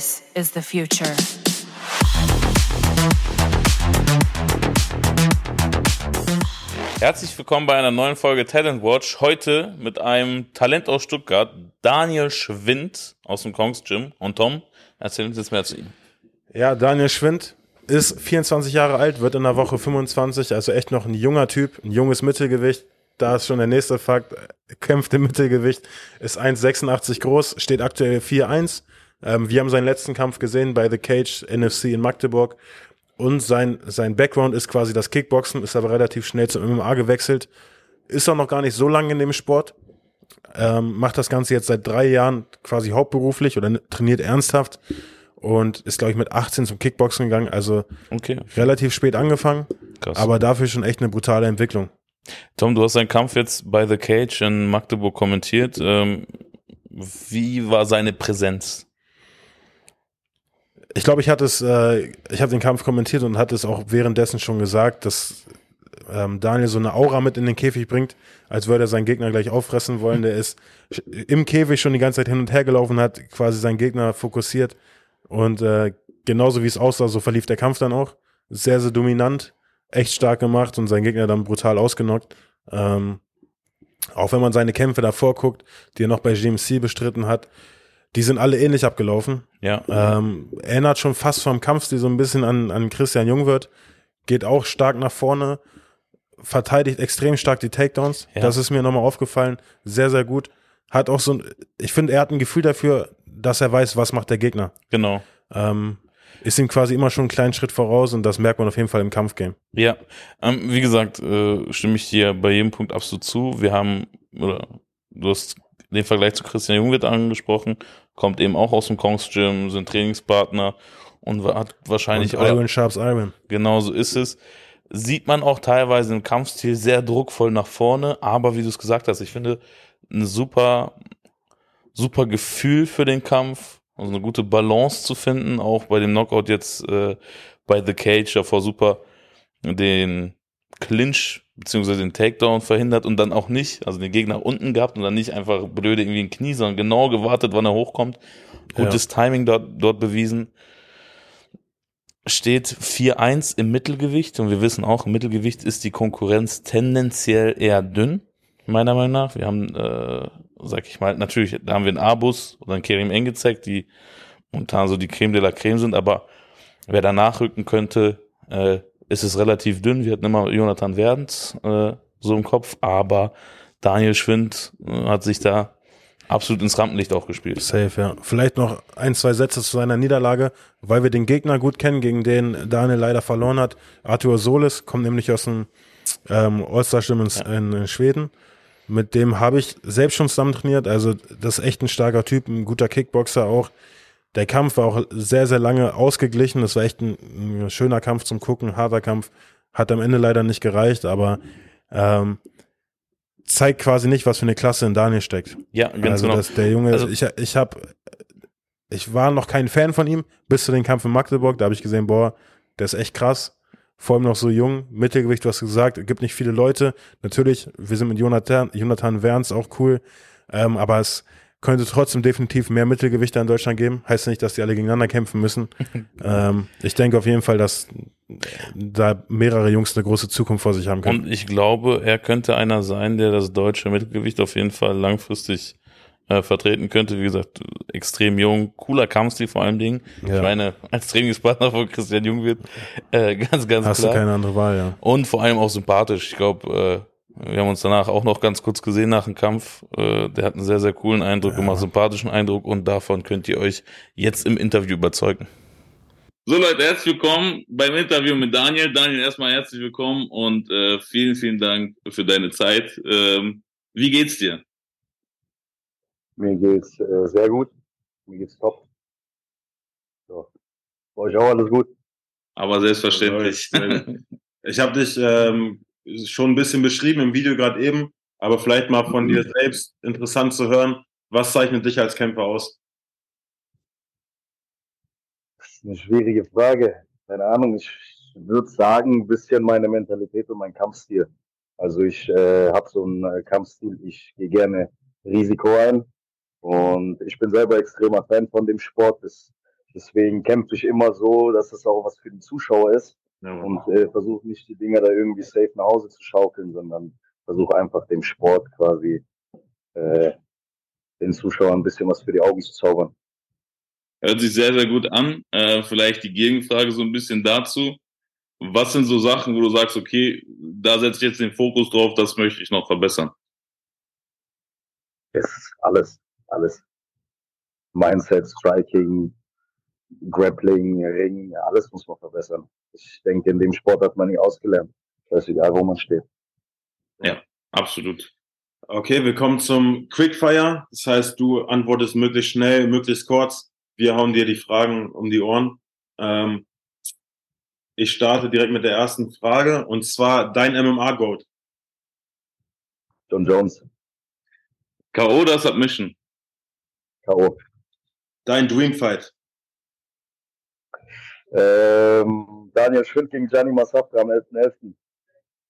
This is the future. Herzlich willkommen bei einer neuen Folge Talent Watch. Heute mit einem Talent aus Stuttgart, Daniel Schwind aus dem Kongs Gym. Und Tom, erzähl uns jetzt mehr zu ihm. Ja, Daniel Schwind ist 24 Jahre alt, wird in der Woche 25, also echt noch ein junger Typ, ein junges Mittelgewicht. Da ist schon der nächste Fakt, kämpft im Mittelgewicht, ist 1,86 groß, steht aktuell 4,1. Ähm, wir haben seinen letzten Kampf gesehen bei The Cage NFC in Magdeburg und sein, sein Background ist quasi das Kickboxen, ist aber relativ schnell zum MMA gewechselt. Ist auch noch gar nicht so lange in dem Sport. Ähm, macht das Ganze jetzt seit drei Jahren quasi hauptberuflich oder trainiert ernsthaft und ist, glaube ich, mit 18 zum Kickboxen gegangen. Also Okay. relativ spät angefangen, Krass. aber dafür schon echt eine brutale Entwicklung. Tom, du hast seinen Kampf jetzt bei The Cage in Magdeburg kommentiert. Ähm, wie war seine Präsenz? Ich glaube, ich hatte es, äh, ich habe den Kampf kommentiert und hatte es auch währenddessen schon gesagt, dass ähm, Daniel so eine Aura mit in den Käfig bringt, als würde er seinen Gegner gleich auffressen wollen. Der ist im Käfig schon die ganze Zeit hin und her gelaufen, hat quasi seinen Gegner fokussiert und äh, genauso wie es aussah, so verlief der Kampf dann auch. Sehr, sehr dominant, echt stark gemacht und sein Gegner dann brutal ausgenockt. Ähm, auch wenn man seine Kämpfe davor guckt, die er noch bei GMC bestritten hat, die sind alle ähnlich abgelaufen. Ja. Ähm, erinnert schon fast vom Kampfstil so ein bisschen an, an Christian Jungwirth. Geht auch stark nach vorne, verteidigt extrem stark die Takedowns. Ja. Das ist mir nochmal aufgefallen. Sehr, sehr gut. Hat auch so ein, ich finde, er hat ein Gefühl dafür, dass er weiß, was macht der Gegner. Genau. Ähm, ist ihm quasi immer schon einen kleinen Schritt voraus und das merkt man auf jeden Fall im Kampfgame. Ja, ähm, wie gesagt, äh, stimme ich dir bei jedem Punkt absolut zu. Wir haben, oder du hast den Vergleich zu Christian Jungwirth angesprochen, kommt eben auch aus dem Kongs Gym, sind Trainingspartner und hat wahrscheinlich Und Iron Sharps Iron. Genau so ist es. Sieht man auch teilweise im Kampfstil sehr druckvoll nach vorne, aber wie du es gesagt hast, ich finde ein super, super Gefühl für den Kampf, also eine gute Balance zu finden, auch bei dem Knockout jetzt äh, bei The Cage davor super den Clinch beziehungsweise den Takedown verhindert und dann auch nicht, also den Gegner unten gehabt und dann nicht einfach blöde irgendwie ein Knie, sondern genau gewartet, wann er hochkommt. Gutes Timing dort, dort bewiesen steht 4-1 im Mittelgewicht und wir wissen auch, im Mittelgewicht ist die Konkurrenz tendenziell eher dünn, meiner Meinung nach. Wir haben, äh, sag ich mal, natürlich, da haben wir einen Abus oder einen Kerim Engezek, die momentan so die Creme de la Creme sind, aber wer da nachrücken könnte, äh, ist es relativ dünn. Wir hatten immer Jonathan Werdens äh, so im Kopf, aber Daniel Schwind äh, hat sich da absolut ins Rampenlicht auch gespielt. Safe, ja. Vielleicht noch ein, zwei Sätze zu seiner Niederlage, weil wir den Gegner gut kennen, gegen den Daniel leider verloren hat. Arthur Solis kommt nämlich aus dem ähm, All-Star-Stimmen in, in Schweden. Mit dem habe ich selbst schon zusammen trainiert. Also, das ist echt ein starker Typ, ein guter Kickboxer auch. Der Kampf war auch sehr, sehr lange ausgeglichen. Das war echt ein, ein schöner Kampf zum Gucken, harter Kampf. Hat am Ende leider nicht gereicht, aber ähm, zeigt quasi nicht, was für eine Klasse in Daniel steckt. Ja, ganz also genau. dass der Junge, Also- ich, ich habe, ich war noch kein Fan von ihm bis zu den Kampf in Magdeburg. Da habe ich gesehen, boah, der ist echt krass. Vor allem noch so jung, Mittelgewicht, du hast gesagt, gibt nicht viele Leute. Natürlich, wir sind mit Jonathan, Jonathan Werns auch cool, ähm, aber es könnte trotzdem definitiv mehr Mittelgewichte in Deutschland geben. Heißt nicht, dass die alle gegeneinander kämpfen müssen. ähm, ich denke auf jeden Fall, dass da mehrere Jungs eine große Zukunft vor sich haben können. Und ich glaube, er könnte einer sein, der das deutsche Mittelgewicht auf jeden Fall langfristig äh, vertreten könnte. Wie gesagt, extrem jung, cooler Kampfstil vor allem Dingen. Ja. Ich meine, als Trainingspartner von Christian Jungwirth, äh, ganz, ganz Hast klar. du keine andere Wahl, ja. Und vor allem auch sympathisch. Ich glaube, äh, wir haben uns danach auch noch ganz kurz gesehen nach dem Kampf. Äh, der hat einen sehr, sehr coolen Eindruck gemacht, sympathischen Eindruck und davon könnt ihr euch jetzt im Interview überzeugen. So Leute, herzlich willkommen beim Interview mit Daniel. Daniel, erstmal herzlich willkommen und äh, vielen, vielen Dank für deine Zeit. Ähm, wie geht's dir? Mir geht's äh, sehr gut. Mir geht's top. So. Bei euch auch alles gut? Aber selbstverständlich. Ich habe dich ähm, schon ein bisschen beschrieben im Video gerade eben, aber vielleicht mal von dir selbst interessant zu hören, was zeichnet dich als Kämpfer aus? Das ist eine schwierige Frage. Keine Ahnung. Ich würde sagen, ein bisschen meine Mentalität und mein Kampfstil. Also ich äh, habe so einen äh, Kampfstil, ich gehe gerne Risiko ein und ich bin selber extremer Fan von dem Sport. Deswegen kämpfe ich immer so, dass das auch was für die Zuschauer ist Ja, und äh, versuche nicht die Dinger da irgendwie safe nach Hause zu schaukeln, sondern versuche einfach dem Sport quasi äh, den Zuschauern ein bisschen was für die Augen zu zaubern. Hört sich sehr, sehr gut an. Äh, vielleicht die Gegenfrage so ein bisschen dazu. Was sind so Sachen, wo du sagst, okay, da setze ich jetzt den Fokus drauf, das möchte ich noch verbessern? Es ist alles, alles. Mindset, Striking, Grappling, Ring, alles muss man verbessern. Ich denke, in dem Sport hat man nie ausgelernt. Scheißegal, wo man steht. Absolut. Okay, wir kommen zum Quickfire. Das heißt, du antwortest möglichst schnell, möglichst kurz. Wir hauen dir die Fragen um die Ohren. Ähm, ich starte direkt mit der ersten Frage und zwar dein MMA-Goat. John Jones, K.O. oder Submission? K.O. Dein Dreamfight. Ähm, Daniel Schwind gegen Gianni Massafra am 11.11.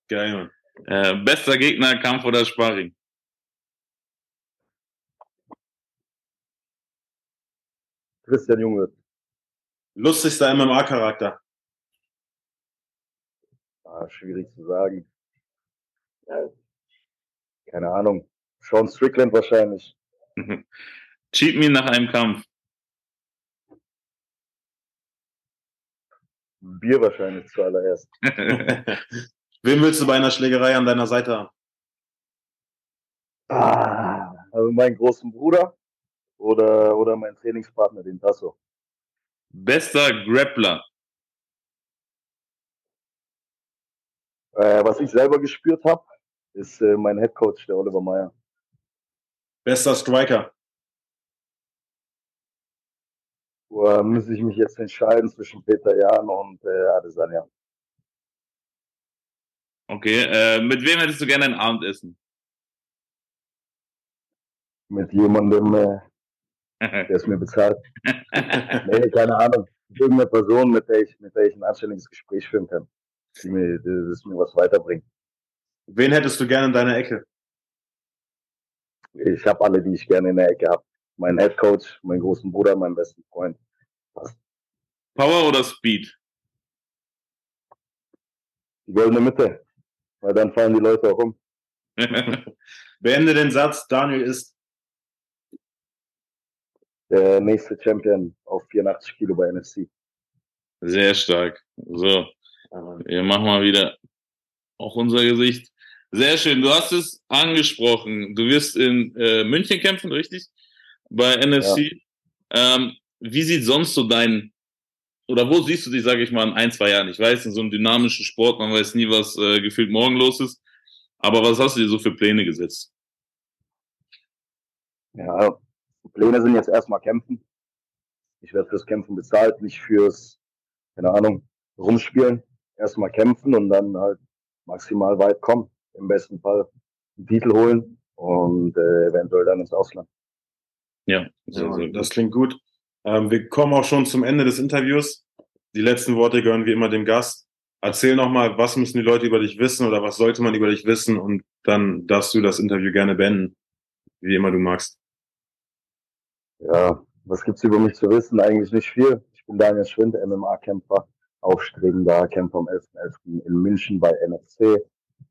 Geil, Mann. Äh, bester Gegner, Kampf oder Sparring? Christian Junge. Lustigster MMA-Charakter. Ah, schwierig zu sagen. Ja, keine Ahnung. Sean Strickland wahrscheinlich. Cheat me nach einem Kampf. Bier wahrscheinlich zuallererst. Wen willst du bei einer Schlägerei an deiner Seite haben? Ah, also meinen großen Bruder oder, oder mein Trainingspartner, den Tasso. Bester Grappler. Äh, was ich selber gespürt habe, ist äh, mein Headcoach, der Oliver Meyer. Bester Striker. Wo muss ich mich jetzt entscheiden zwischen Peter Jan und äh, Adesanya. Okay, äh, mit wem hättest du gerne ein Abendessen? Mit jemandem, äh, der es mir bezahlt. nee, keine Ahnung. Irgendeine Person, mit der ich, mit der ich ein anständiges Gespräch führen kann. Die mir, das mir was weiterbringt. Wen hättest du gerne in deiner Ecke? Ich habe alle, die ich gerne in der Ecke habe. Mein Headcoach, meinen großen Bruder, meinen besten Freund. Power oder Speed? Die goldene Mitte. Weil dann fallen die Leute auch um. Beende den Satz, Daniel ist. Der nächste Champion auf 84 Kilo bei NFC. Sehr stark. So, wir machen mal wieder auch unser Gesicht. Sehr schön. Du hast es angesprochen. Du wirst in äh, München kämpfen, richtig? Bei NFC. Ähm, wie sieht sonst so dein oder wo siehst du dich, sage ich mal, in ein, zwei Jahren? Ich weiß, in so einem dynamischen Sport, man weiß nie, was äh, gefühlt morgen los ist. Aber was hast du dir so für Pläne gesetzt? Ja, Pläne sind jetzt erstmal kämpfen. Ich werde fürs Kämpfen bezahlt, nicht fürs, keine Ahnung, rumspielen. Erstmal kämpfen und dann halt maximal weit kommen. Im besten Fall einen Titel holen und äh, eventuell dann ins Ausland. Ja, So, das klingt gut. Ähm, wir kommen auch schon zum Ende des Interviews. Die letzten Worte gehören wie immer dem Gast. Erzähl nochmal, was müssen die Leute über dich wissen oder was sollte man über dich wissen und dann darfst du das Interview gerne beenden, wie immer du magst. Ja, was gibt's über mich zu wissen? Eigentlich nicht viel. Ich bin Daniel Schwind, MMA-Kämpfer, aufstrebender Kämpfer am 11.11. in München bei NFC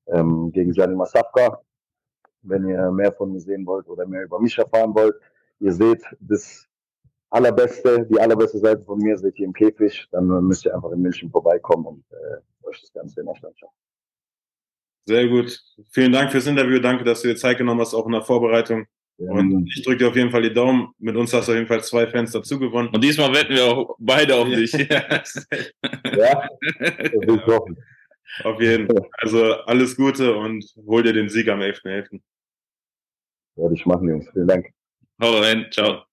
ähm, gegen Gianni Massafka. Wenn ihr mehr von mir sehen wollt oder mehr über mich erfahren wollt, ihr seht das allerbeste, die allerbeste Seite von mir seht ihr im Käfig, dann müsst ihr einfach in München vorbeikommen und äh, euch das Ganze in echt anschauen. Sehr gut. Vielen Dank fürs Interview. Danke, dass du dir Zeit genommen hast, auch in der Vorbereitung. Und Ähm, ich drücke dir auf jeden Fall die Daumen. Mit uns hast du auf jeden Fall zwei Fans dazu gewonnen. Und diesmal wetten wir auch beide auf dich. ja, hoffen. auf jeden Fall. Also alles Gute und hol dir den Sieg am 11.11. Werde ich machen, Jungs. Vielen Dank. Hau rein, ciao.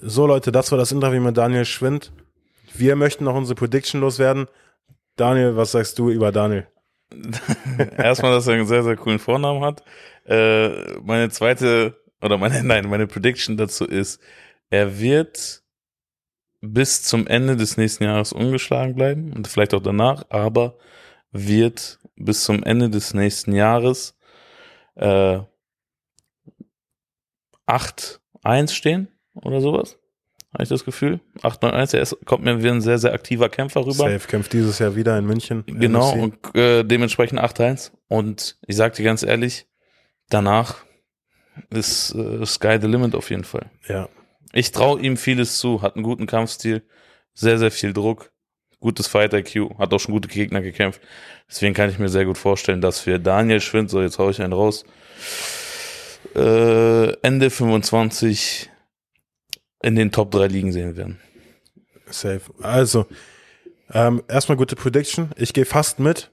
So, Leute, das war das Interview mit Daniel Schwind. Wir möchten noch unsere Prediction loswerden. Daniel, was sagst du über Daniel? Erstmal, dass er einen sehr, sehr coolen Vornamen hat. Äh, meine zweite, oder meine, nein, meine Prediction dazu ist, er wird bis zum Ende des nächsten Jahres ungeschlagen bleiben und vielleicht auch danach, aber wird bis zum Ende des nächsten Jahres äh, 8-1 stehen oder sowas. habe ich das Gefühl. 891, er ist, kommt mir wie ein sehr, sehr aktiver Kämpfer rüber. Safe kämpft dieses Jahr wieder in München. Genau, NFC. und äh, dementsprechend 8-1. Und ich sag dir ganz ehrlich, danach ist äh, Sky the Limit auf jeden Fall. Ja. Ich traue ihm vieles zu, hat einen guten Kampfstil, sehr, sehr viel Druck, gutes Fight-IQ, hat auch schon gute Gegner gekämpft. Deswegen kann ich mir sehr gut vorstellen, dass wir Daniel Schwind, so jetzt hau ich einen raus, äh, Ende 25 in den Top 3 Ligen sehen werden. Safe. Also, ähm, erstmal gute Prediction. Ich gehe fast mit.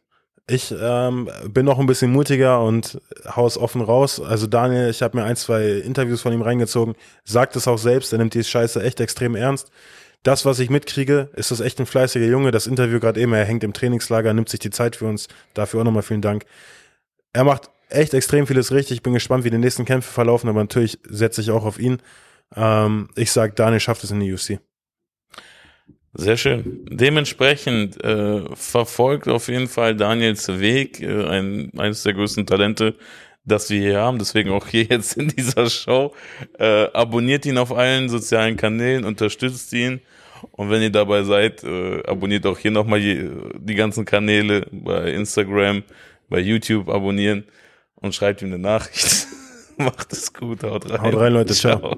Ich ähm, bin noch ein bisschen mutiger und haus offen raus. Also Daniel, ich habe mir ein, zwei Interviews von ihm reingezogen, sagt es auch selbst, er nimmt die Scheiße echt extrem ernst. Das, was ich mitkriege, ist das echt ein fleißiger Junge. Das Interview gerade eben, er hängt im Trainingslager, nimmt sich die Zeit für uns. Dafür auch nochmal vielen Dank. Er macht echt extrem vieles richtig. Ich bin gespannt, wie die nächsten Kämpfe verlaufen, aber natürlich setze ich auch auf ihn. Ähm, ich sag, Daniel schafft es in die UFC. Sehr schön. Dementsprechend äh, verfolgt auf jeden Fall Daniels Weg, äh, ein, eines der größten Talente, das wir hier haben. Deswegen auch hier jetzt in dieser Show. Äh, abonniert ihn auf allen sozialen Kanälen, unterstützt ihn. Und wenn ihr dabei seid, äh, abonniert auch hier nochmal die ganzen Kanäle bei Instagram, bei YouTube abonnieren und schreibt ihm eine Nachricht. Macht es gut, haut rein. Haut rein, Leute. Ciao.